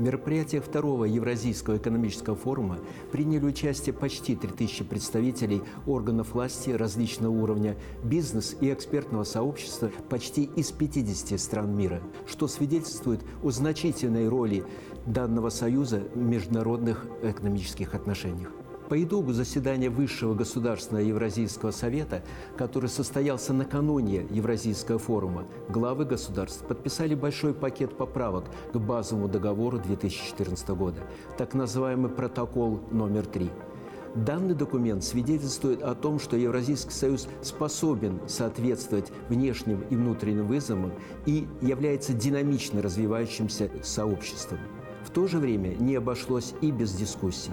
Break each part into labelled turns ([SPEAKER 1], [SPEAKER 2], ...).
[SPEAKER 1] В мероприятиях второго Евразийского экономического форума приняли участие почти 3000 представителей органов власти различного уровня, бизнес и экспертного сообщества почти из 50 стран мира, что свидетельствует о значительной роли данного союза в международных экономических отношениях. По итогу заседания Высшего государственного Евразийского совета, который состоялся накануне Евразийского форума, главы государств подписали большой пакет поправок к базовому договору 2014 года, так называемый протокол номер три. Данный документ свидетельствует о том, что Евразийский союз способен соответствовать внешним и внутренним вызовам и является динамично развивающимся сообществом. В то же время не обошлось и без дискуссий.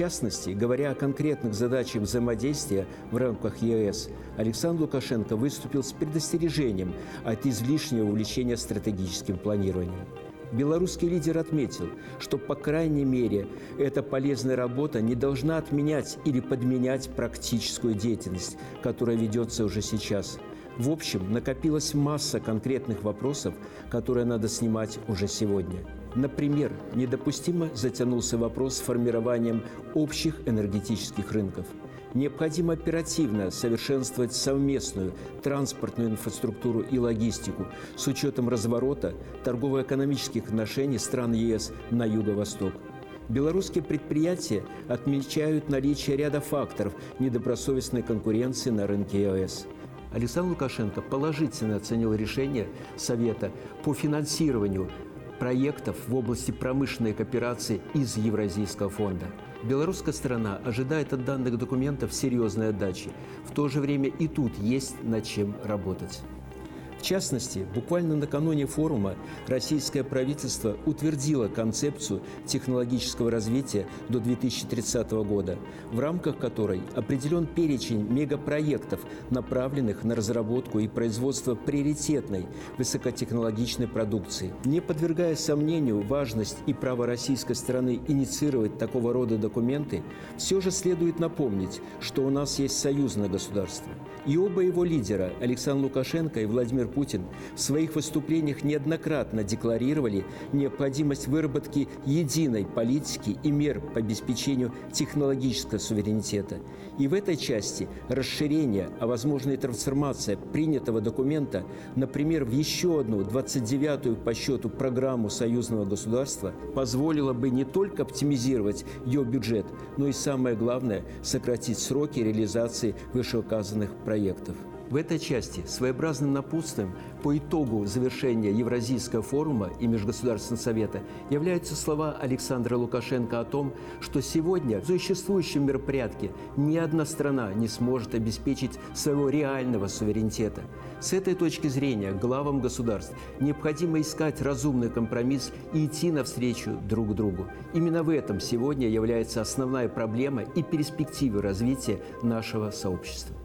[SPEAKER 1] Частности, говоря о конкретных задачах взаимодействия в рамках ЕС, Александр Лукашенко выступил с предостережением от излишнего увлечения стратегическим планированием. Белорусский лидер отметил, что, по крайней мере, эта полезная работа не должна отменять или подменять практическую деятельность, которая ведется уже сейчас. В общем, накопилась масса конкретных вопросов, которые надо снимать уже сегодня – Например, недопустимо затянулся вопрос с формированием общих энергетических рынков. Необходимо оперативно совершенствовать совместную транспортную инфраструктуру и логистику с учетом разворота торгово-экономических отношений стран ЕС на юго-восток. Белорусские предприятия отмечают наличие ряда факторов недобросовестной конкуренции на рынке ЕС. Александр Лукашенко положительно оценил решение Совета по финансированию проектов в области промышленной кооперации из Евразийского фонда. Белорусская сторона ожидает от данных документов серьезной отдачи. В то же время и тут есть над чем работать. В частности, буквально накануне форума российское правительство утвердило концепцию технологического развития до 2030 года, в рамках которой определен перечень мегапроектов, направленных на разработку и производство приоритетной высокотехнологичной продукции. Не подвергая сомнению важность и право российской стороны инициировать такого рода документы, все же следует напомнить, что у нас есть союзное государство. И оба его лидера, Александр Лукашенко и Владимир Путин в своих выступлениях неоднократно декларировали необходимость выработки единой политики и мер по обеспечению технологического суверенитета. И в этой части расширение, а возможно и трансформация принятого документа, например, в еще одну 29-ю по счету программу союзного государства, позволило бы не только оптимизировать ее бюджет, но и самое главное – сократить сроки реализации вышеуказанных проектов. В этой части своеобразным напутствием по итогу завершения Евразийского форума и Межгосударственного совета являются слова Александра Лукашенко о том, что сегодня в существующем мероприятке ни одна страна не сможет обеспечить своего реального суверенитета. С этой точки зрения главам государств необходимо искать разумный компромисс и идти навстречу друг другу. Именно в этом сегодня является основная проблема и перспектива развития нашего сообщества.